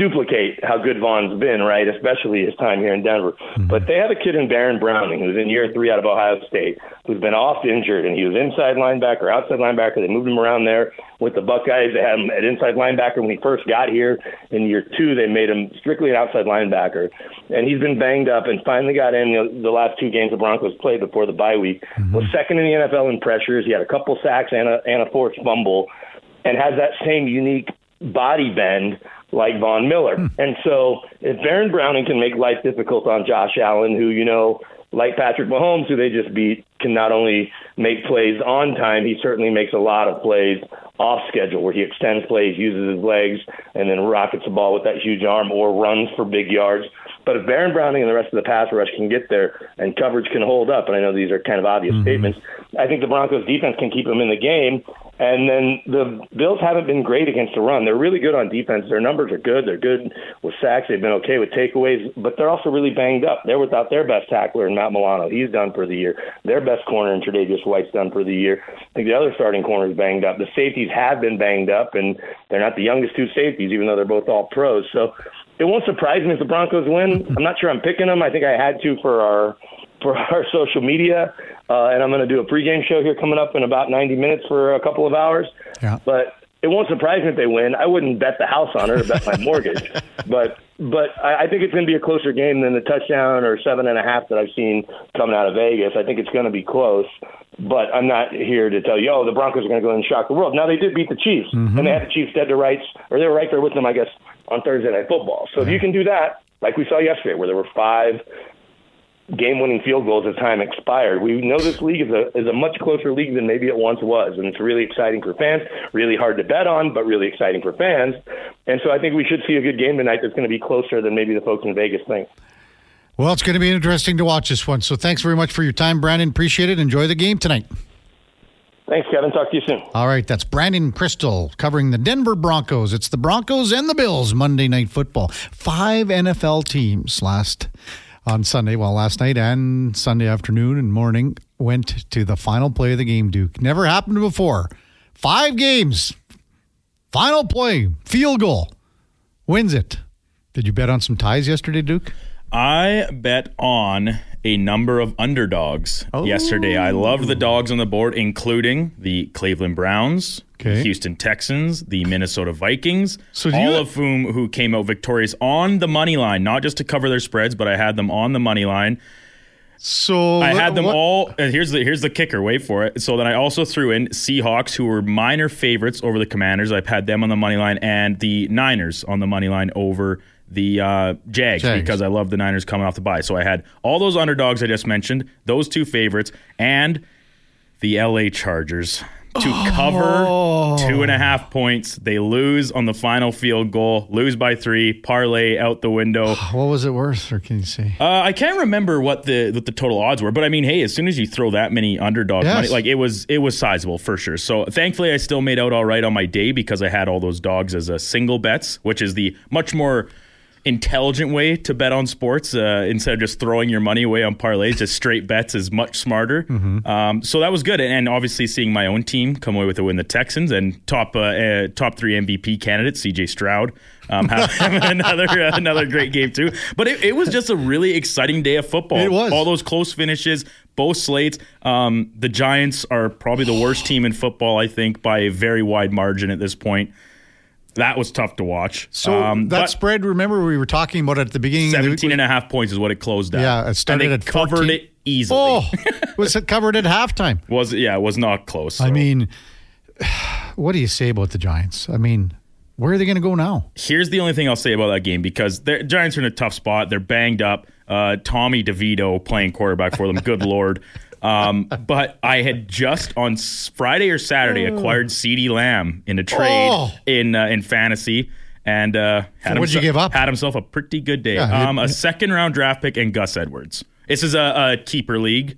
duplicate how good Von's been, right? Especially his time here in Denver. Mm-hmm. But they have a kid in Baron Browning who's in year three out of Ohio State, who's been oft injured, and he was inside linebacker, outside linebacker. They moved him around there with the Buckeyes. They had him at inside linebacker when he first got here. In year two, they made him strictly an outside linebacker, and he's been banged up and finally got in you the last two games the Broncos played before the bye week. Mm-hmm. Was second in the NFL in pressures. He had a couple sacks and a, and a forced fumble, and has that same unique body bend like Von Miller. Hmm. And so if Baron Browning can make life difficult on Josh Allen, who, you know, like Patrick Mahomes, who they just beat, can not only make plays on time, he certainly makes a lot of plays off schedule where he extends plays, uses his legs, and then rockets the ball with that huge arm or runs for big yards. But if Baron Browning and the rest of the pass rush can get there and coverage can hold up, and I know these are kind of obvious mm-hmm. statements, I think the Broncos defense can keep them in the game. And then the Bills haven't been great against the run. They're really good on defense. Their numbers are good. They're good with sacks. They've been okay with takeaways, but they're also really banged up. They're without their best tackler in Matt Milano. He's done for the year. Their best corner in Tre'Davious White's done for the year. I think the other starting corner is banged up. The safeties have been banged up, and they're not the youngest two safeties, even though they're both all pros. So it won't surprise me if the Broncos win. I'm not sure I'm picking them. I think I had to for our for our social media, uh, and I'm going to do a pregame show here coming up in about 90 minutes for a couple of hours. Yeah. But it won't surprise me if they win. I wouldn't bet the house on it or bet my mortgage, but but I, I think it's going to be a closer game than the touchdown or seven and a half that I've seen coming out of Vegas. I think it's going to be close, but I'm not here to tell you, oh, the Broncos are going to go and shock the world. Now they did beat the Chiefs, mm-hmm. and they had the Chiefs dead to rights, or they were right there with them, I guess, on Thursday Night Football. So if you can do that, like we saw yesterday, where there were five game-winning field goals as time expired. We know this league is a is a much closer league than maybe it once was, and it's really exciting for fans. Really hard to bet on, but really exciting for fans. And so I think we should see a good game tonight. That's going to be closer than maybe the folks in Vegas think. Well, it's going to be interesting to watch this one. So thanks very much for your time, Brandon. Appreciate it. Enjoy the game tonight. Thanks, Kevin. Talk to you soon. All right, that's Brandon Krisztal covering the Denver Broncos. It's the Broncos and the Bills Monday Night Football. Five NFL teams last on Sunday, well, last night and Sunday afternoon and morning went to the final play of the game, Duke. Never happened before. Five games, final play, field goal, wins it. Did you bet on some ties yesterday, Duke? I bet on a number of underdogs oh. yesterday. I love the dogs on the board, including the Cleveland Browns, okay. Houston Texans, the Minnesota Vikings, so all of whom who came out victorious on the money line, not just to cover their spreads, but I had them on the money line. So I had them what- all. And here's the here's the kicker. Wait for it. So then I also threw in Seahawks, who were minor favorites over the Commanders. I've had them on the money line, and the Niners on the money line over the uh, Jags, Jags. because I love the Niners coming off the bye. So I had all those underdogs I just mentioned, those two favorites, and the LA Chargers to Oh. cover two and a half points. They lose on the final field goal, lose by three, parlay out the window. What was it worth, or can you see? Uh, I can't remember what the what the total odds were, but I mean, hey, as soon as you throw that many underdog Yes. money, like it was it was sizable for sure. So thankfully, I still made out all right on my day because I had all those dogs as a single bets, which is the much more intelligent way to bet on sports uh, instead of just throwing your money away on parlays. Just straight bets is much smarter. Um, so that was good, and obviously seeing my own team come away with a win, the Texans and top uh, uh, top three MVP candidate C.J. Stroud. Um, another uh, another great game too, but it, it was just a really exciting day of football. It was. all those close finishes, both slates. Um, the Giants are probably the worst team in football, I think, by a very wide margin at this point. That was tough to watch. So um, that spread, remember we were talking about it at the beginning. of the week? 17 and a half points is what it closed at. Yeah, it started and they at covered 14. it easily. Oh, was it covered at halftime? Was yeah, it was not close. I mean, what do you say about the Giants? I mean, where are they going to go now? here's the only thing I'll say about that game because the Giants are in a tough spot. They're banged up. Uh, Tommy DeVito playing quarterback for them. Good lord. Um, but I had just on Friday or Saturday acquired CeeDee Lamb in a trade Oh. in uh, in fantasy. And uh, had what'd you himself- give up? Had himself a pretty good day. Yeah, um, a second round draft pick and Gus Edwards. This is a, a keeper league.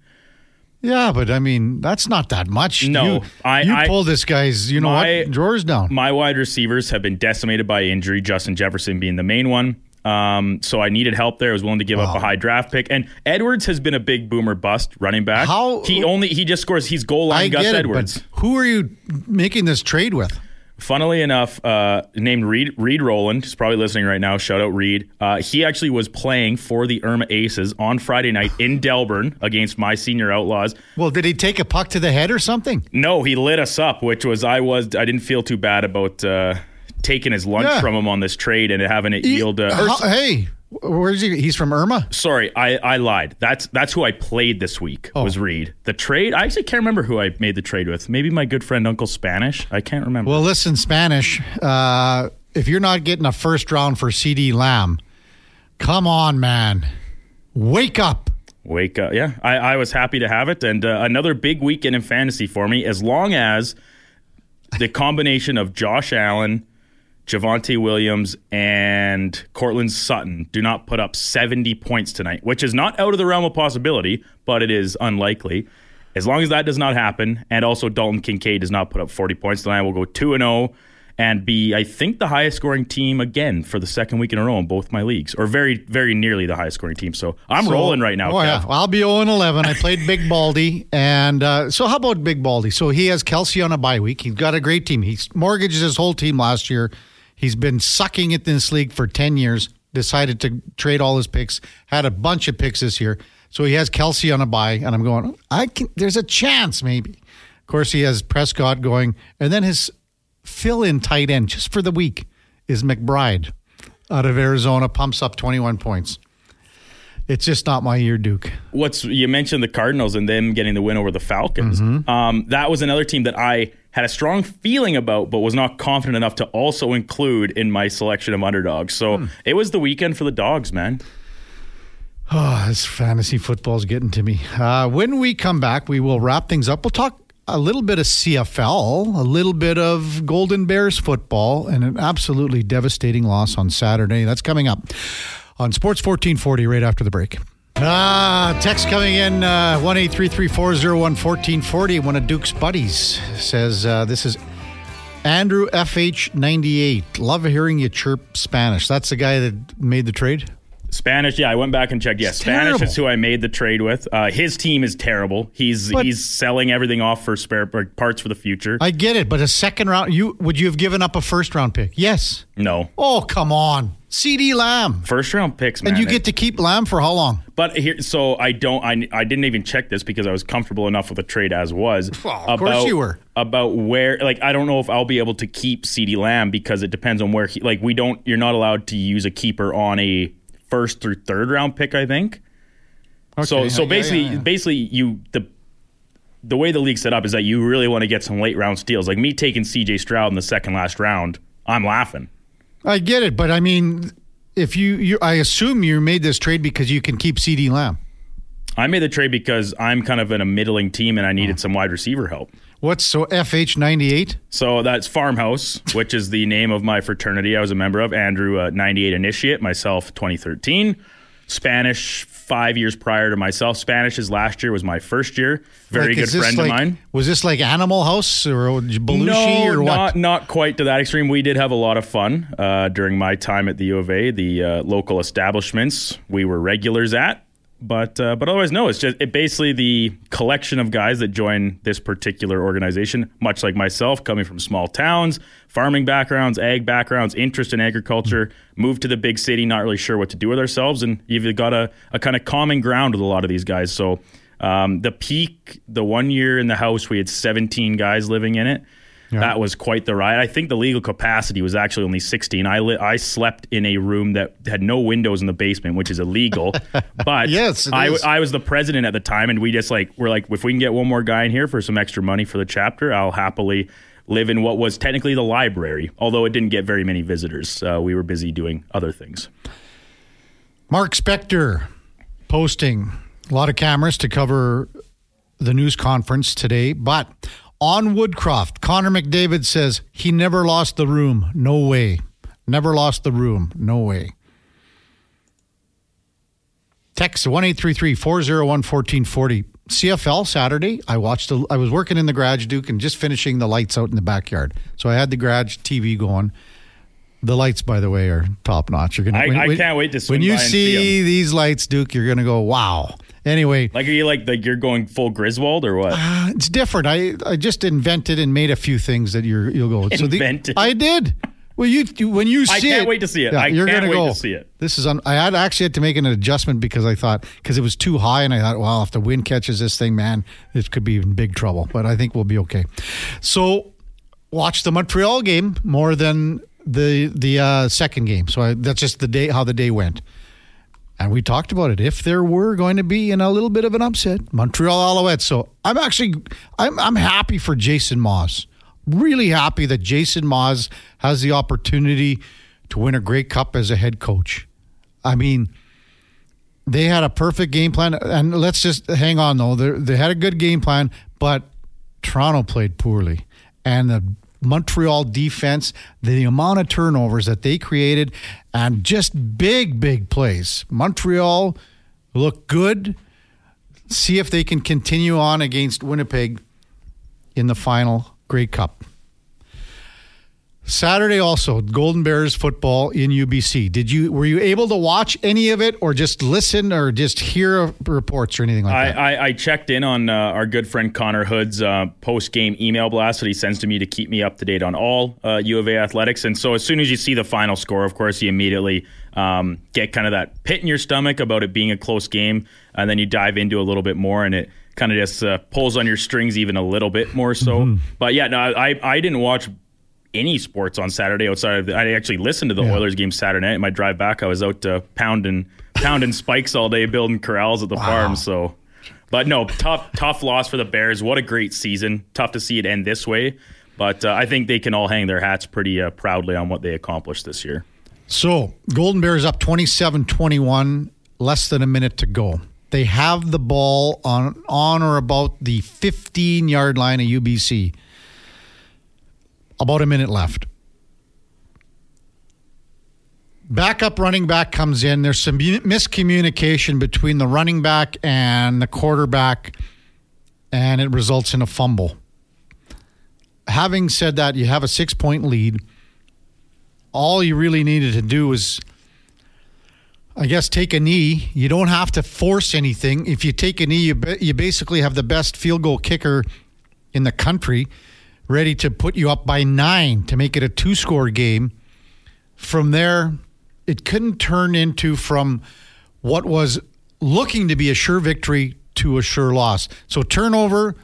Yeah, but I mean, that's not that much. No, you, I- you I- pulled this guy's, you know My- what, drawers down. My wide receivers have been decimated by injury, Justin Jefferson being the main one. Um, so I needed help there. I was willing to give up a high draft pick. And Edwards has been a big boomer bust running back. How- he only he just scores he's goal line I Gus it, Edwards. who are you making this trade with? Funnily enough, uh, named Reed Reed Roland, who's probably listening right now. Shout out Reed. Uh, he actually was playing for the Irma Aces on Friday night in Delburne against my senior Outlaws. Well, did he take a puck to the head or something? No, he lit us up, which was I was I didn't feel too bad about uh, taking his lunch Yeah. from him on this trade and having it He- yield. Uh, or- how- hey, where's he? He's from Irma. sorry, I, I lied. That's that's who I played this week Oh. was Reed. The trade, I actually can't remember who I made the trade with. Maybe my good friend Uncle Spanish. I can't remember. Well, listen, Spanish. Uh, if you're not getting a first round for CeeDee Lamb, come on, man, wake up. Wake up. Yeah, I, I was happy to have it. And uh, another big weekend in fantasy for me, as long as the combination of Josh Allen, Javonte Williams, and Courtland Sutton do not put up 70 points tonight, which is not out of the realm of possibility, but it is unlikely. As long as that does not happen, and also Dalton Kincaid does not put up 40 points tonight, we'll go 2 and 0 and be, I think, the highest scoring team again for the second week in a row in both my leagues, or very, very nearly the highest scoring team. So I'm So- rolling right now. Oh, yeah. Well, I'll be 0 and 11. I played Big Baldy. And uh, so, how about Big Baldy? So, he has Kelce on a bye week. He's got a great team. He mortgaged his whole team last year. He's been sucking it in this league for 10 years, decided to trade all his picks, had a bunch of picks this year. So, he has Kelce on a bye. And I'm going, I can, there's a chance maybe. Of course, he has Prescott going. And then his fill in tight end just for the week is McBride out of Arizona, pumps up 21 points. It's just not my year, Duke. what's you mentioned the Cardinals and them getting the win over the Falcons. Mm-hmm. Um, that was another team that I had a strong feeling about, but was not confident enough to also include in my selection of underdogs. So Hmm. it was the weekend for the dogs, man. Oh, this fantasy football's getting to me. Uh, when we come back, we will wrap things up. We'll talk a little bit of CFL, a little bit of Golden Bears football, and an absolutely devastating loss on Saturday. That's coming up on Sports 1440 right after the break. Ah, text coming in uh, one eight three three four zero one fourteen forty. One of Duke's buddies says uh, this is Andrew FH ninety eight. Love hearing you chirp Spanish. That's the guy that made the trade. Spanish, yeah, I went back and checked. Yeah, It's Spanish terrible. is who I made the trade with. Uh, his team is terrible. He's But- he's selling everything off for spare parts for the future. I get it, but a second round, you would you have given up a first round pick? Yes. no, Oh, come on, CeeDee Lamb, first round picks, man. and you get to keep Lamb for how long? But here, so I don't. I, I didn't even check this because I was comfortable enough with the trade as was. Well, of course you were. About where, like, I don't know if I'll be able to keep CeeDee Lamb because it depends on where he. Like, we don't. You're not allowed to use a keeper on a first through third round pick. I think. Okay. So so basically yeah, yeah. basically you the the way the league set up is that you really want to get some late round steals. Like me taking CJ Stroud in the second last round, I'm laughing. I get it, but I mean, if you, you I assume you made this trade because you can keep CeeDee Lamb. I made the trade because I'm kind of in a middling team and I needed oh. some wide receiver help. What's so FH98? So that's Farmhouse, which is the name of my fraternity I was a member of. Andrew, uh, 98 initiate, myself, 2013. Spanish five years prior to myself. Spanish is last year was my first year. Very like, good friend like, of mine. Was this like Animal House or Belushi no, or what? Not, not quite to that extreme. We did have a lot of fun uh, during my time at the U of A. The uh, local establishments we were regulars at but uh, but otherwise no it's just it basically the collection of guys that join this particular organization much like myself coming from small towns farming backgrounds ag backgrounds interest in agriculture moved to the big city not really sure what to do with ourselves. And you've got a, a kind of common ground with a lot of these guys. So um, the peak the one year in the house we had 17 guys living in it yeah. That was quite the ride. I think the legal capacity was actually only 16. I li- I slept in a room that had no windows in the basement, which is illegal. but yes, I, I was the president at the time, and we just like we're like, if we can get one more guy in here for some extra money for the chapter, I'll happily live in what was technically the library, although it didn't get very many visitors. Uh, we were busy doing other things. Mark Spector posting a lot of cameras to cover the news conference today, but on Woodcroft, Connor McDavid says he never lost the room. No way. Never lost the room. No way. Text 1833 401 1440. CFL Saturday, I watched, the, I was working in the garage, Duke, and just finishing the lights out in the backyard. So I had the garage TV going. The lights, by the way, are top notch. You're gonna. I, when, I can't wait to. when you see, see these lights, Duke, you're gonna go, "Wow!" Anyway, like are you like like you're going full Griswold or what? Uh, it's different. I I just invented and made a few things that you're you'll go. So invented. The, I did. Well, you, you when you see I can't it, wait to see it. Yeah, I you're can't gonna wait go, to see it. This is. Un, I had actually had to make an adjustment because I thought because it was too high, and I thought, well, if the wind catches this thing, man, this could be in big trouble. But I think we'll be okay. So, watch the Montreal game more than the the uh, second game. So I, that's just the day how the day went. And we talked about it. If there were going to be in a little bit of an upset, Montreal Alouettes. So I'm actually I'm I'm happy for Jason Maas. Really happy that Jason Maas has the opportunity to win a Grey Cup as a head coach. I mean, they had a perfect game plan, and let's just hang on though. They they had a good game plan, but Toronto played poorly, and the Montreal defense, the amount of turnovers that they created, and just big, big plays. Montreal look good. See if they can continue on against Winnipeg in the final Grey Cup. Saturday also Golden Bears football in UBC. Did you were you able to watch any of it, or just listen, or just hear reports or anything like I, that? I, I checked in on uh, our good friend Connor Hood's uh, post game email blast that he sends to me to keep me up to date on all uh, U of A athletics. And so as soon as you see the final score, of course, you immediately um, get kind of that pit in your stomach about it being a close game, and then you dive into a little bit more, and it kind of just uh, pulls on your strings even a little bit more so. Mm-hmm. But yeah, no, I I didn't watch any sports on Saturday outside of the, I actually listened to the yeah. Oilers game Saturday night. In my drive back, I was out uh, pounding pounding spikes all day, building corrals at the wow. farm. So, but no, tough tough loss for the Bears. What a great season. Tough to see it end this way, but uh, I think they can all hang their hats pretty uh, proudly on what they accomplished this year. So, Golden Bears up 27-21, less than a minute to go. They have the ball on on or about the 15 yard line of UBC. About a minute left. Backup running back comes in. There's some miscommunication between the running back and the quarterback, and it results in a fumble. Having said that, you have a six point lead. All you really needed to do was, I guess, take a knee. You don't have to force anything. If you take a knee, you, you basically have the best field goal kicker in the country ready to put you up by nine to make it a two score game. From there, it couldn't turn into from what was looking to be a sure victory to a sure loss. So turnover,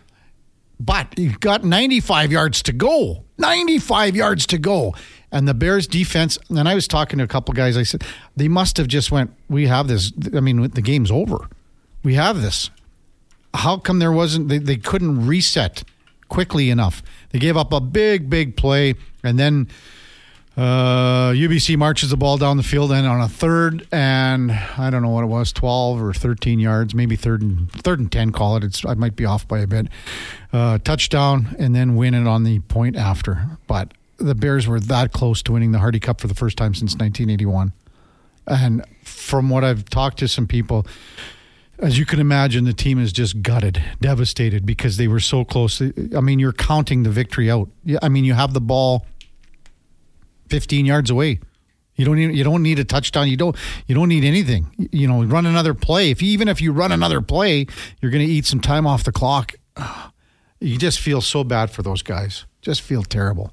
but you've got 95 yards to go. 95 yards to go. And the Bears defense, and I was talking to a couple guys, I said, they must have just went, we have this. I mean, the game's over. we have this. How come there wasn't? They, they couldn't reset quickly enough. They gave up a big, big play, and then uh, UBC marches the ball down the field, and on a third and I don't know what it was, twelve or thirteen yards, maybe third and third and ten. Call it. It's I might be off by a bit. Uh, touchdown, and then win it on the point after. But the Bears were that close to winning the Hardy Cup for the first time since 1981. And from what I've talked to some people, as you can imagine, the team is just gutted, devastated because they were so close. I mean, you're counting the victory out. I mean, you have the ball 15 yards away. You don't you don't need a touchdown. You don't you don't need anything. You know, run another play. If even if you run another play, you're going to eat some time off the clock. You just feel so bad for those guys. Just feel terrible.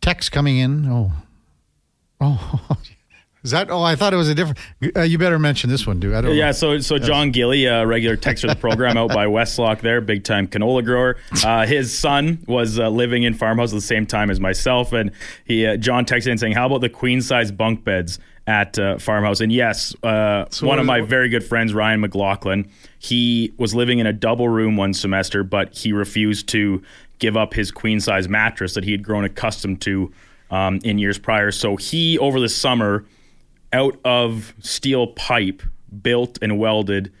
Text coming in. Oh, oh, Is that? Oh, I thought it was a different. Uh, you better mention this one, dude. I don't. Yeah. Know. So, so John Gilly, a regular texter of the program out by Westlock, there, big time canola grower. Uh, his son was uh, living in farmhouse at the same time as myself, and he uh, John texted in saying, "How about the queen size bunk beds at uh, farmhouse?" And yes, uh, so one of my very good friends, Ryan McLaughlin, he was living in a double room one semester, but he refused to give up his queen size mattress that he had grown accustomed to um, in years prior. So he over the summer out of steel pipe built and welded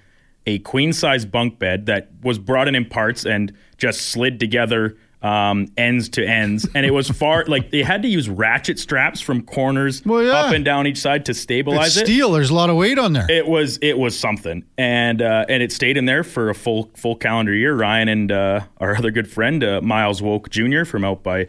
a queen size bunk bed that was brought in in parts and just slid together um, ends to ends. And it was far like they had to use ratchet straps from corners well, yeah. up and down each side to stabilize it's it. Steel, there's a lot of weight on there. It was it was something, and uh, and it stayed in there for a full full calendar year. Ryan and uh, our other good friend uh, Miles Woke Jr. from out by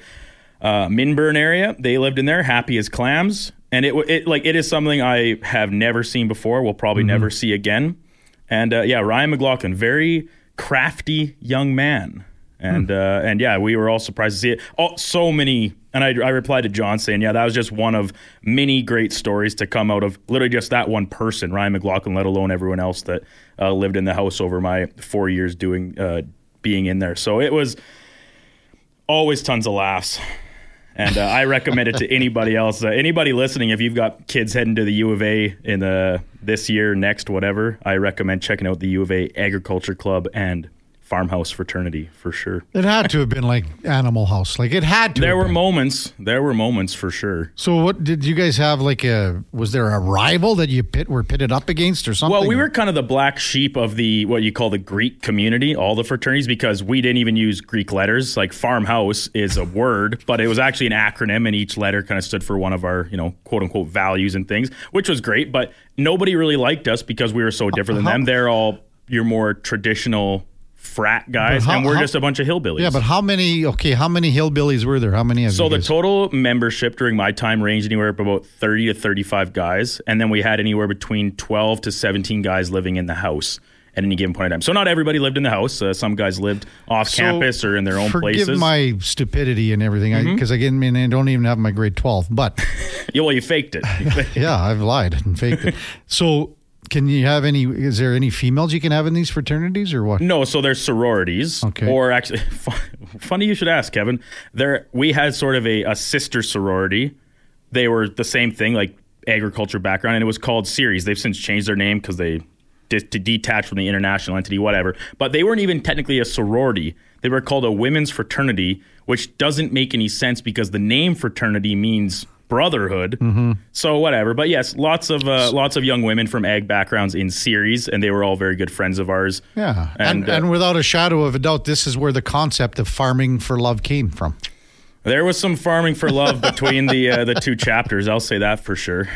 uh, Minburn area, they lived in there, happy as clams and it, it like it is something I have never seen before. We'll probably mm-hmm. never see again. And uh, yeah, Ryan McLaughlin, very crafty young man, and mm. uh, and yeah, we were all surprised to see it. Oh, so many. And I, I replied to John saying, yeah, that was just one of many great stories to come out of literally just that one person, Ryan McLaughlin, let alone everyone else that uh, lived in the house over my four years doing uh, being in there. So it was always tons of laughs and uh, I recommend it to anybody else. Uh, anybody listening, if you've got kids heading to the U of A in the this year, next, whatever, I recommend checking out the U of A Agriculture Club and farmhouse fraternity for sure. It had to have been like Animal House. Like it had to. There were been. moments. There were moments for sure. So what did you guys have? Like a was there a rival that you pit were pitted up against or something? Well, we were kind of the black sheep of the what you call the Greek community, all the fraternities, because we didn't even use Greek letters. Like farmhouse is a word, but it was actually an acronym, and each letter kind of stood for one of our you know quote unquote values and things, which was great. But nobody really liked us because we were so different than them. They're all your more traditional frat guys, how, and we're how, just a bunch of hillbillies. Yeah, but how many? Okay, how many hillbillies were there? How many? Have you? So the total membership during my time ranged anywhere from about thirty to thirty-five guys, and then we had anywhere between twelve to seventeen guys living in the house at any given point in time. So not everybody lived in the house. Uh, some guys lived off so campus or in their own forgive places. my stupidity and everything, because mm-hmm. I, I, mean, I don't even have my grade twelve. But yeah, well, you faked it. yeah, I've lied and faked it. So can you have any? Is there any females you can have in these fraternities or what? No, so there's sororities. Okay. Or actually, funny you should ask, Kevin. There, we had sort of a, a sister sorority. They were the same thing, like agriculture background, and it was called Ceres. They've since changed their name because they to detach from the international entity, whatever. But they weren't even technically a sorority. They were called a women's fraternity, which doesn't make any sense because the name fraternity means brotherhood. Mm-hmm. So whatever. But yes, lots of uh, lots of young women from ag backgrounds in Ceres, and they were all very good friends of ours. Yeah, and and, uh, and without a shadow of a doubt, this is where the concept of farming for love came from. There was some farming for love between the uh, the two chapters. I'll say that for sure.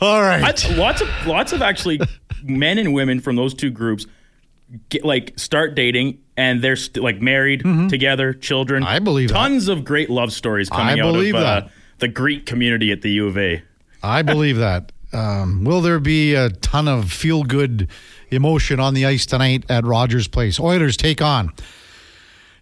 All right, I, lots of lots of actually men and women from those two groups get like start dating and they're st- like married mm-hmm. together, children. I believe tons that. of great love stories coming I out of uh, the Greek community at the U of A. I believe that. Um, will there be a ton of feel good emotion on the ice tonight at Rogers Place? Oilers take on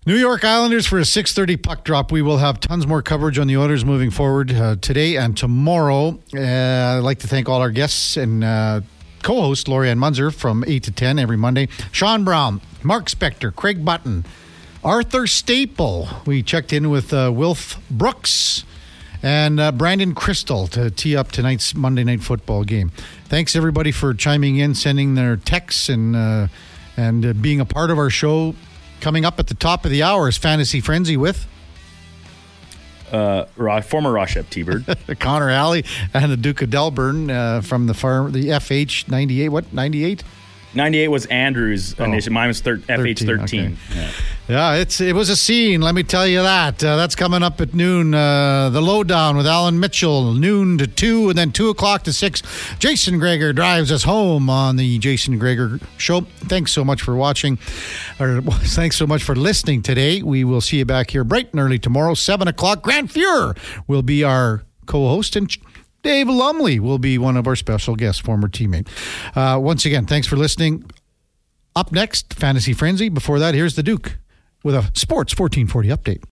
New York Islanders for a 6:30 puck drop. We will have tons more coverage on the Oilers moving forward uh, today and tomorrow. Uh, I'd like to thank all our guests and uh, co-host Lorianne Munzer from 8 to 10 every Monday. Sean Brown, Mark Spector, Craig Button, Arthur Staple. We checked in with uh, Wilf Brooks and uh, Brandon Krisztal to tee up tonight's Monday Night Football game. Thanks everybody for chiming in, sending their texts, and uh, and uh, being a part of our show. Coming up at the top of the hour is Fantasy Frenzy with uh, former Rochep T-Bird, Connor Alley, and the Duke of Delburne uh, from the farm, the FH ninety eight. What ninety eight? 98 was Andrew's oh, initial. Mine was thir- FH 13. Okay. Yeah. yeah. it's it was a scene. Let me tell you that. Uh, that's coming up at noon. Uh, the lowdown with Allan Mitchell, noon to two, and then two o'clock to six. Jason Gregor drives us home on the Jason Gregor Show. Thanks so much for watching, or thanks so much for listening today. We will see you back here bright and early tomorrow, seven o'clock. Grant Fuhrer will be our co-host and Dave Lumley will be one of our special guests, former teammate. Uh, once again, thanks for listening. Up next, Fantasy Frenzy. Before that, here's the Duke with a Sports 1440 update.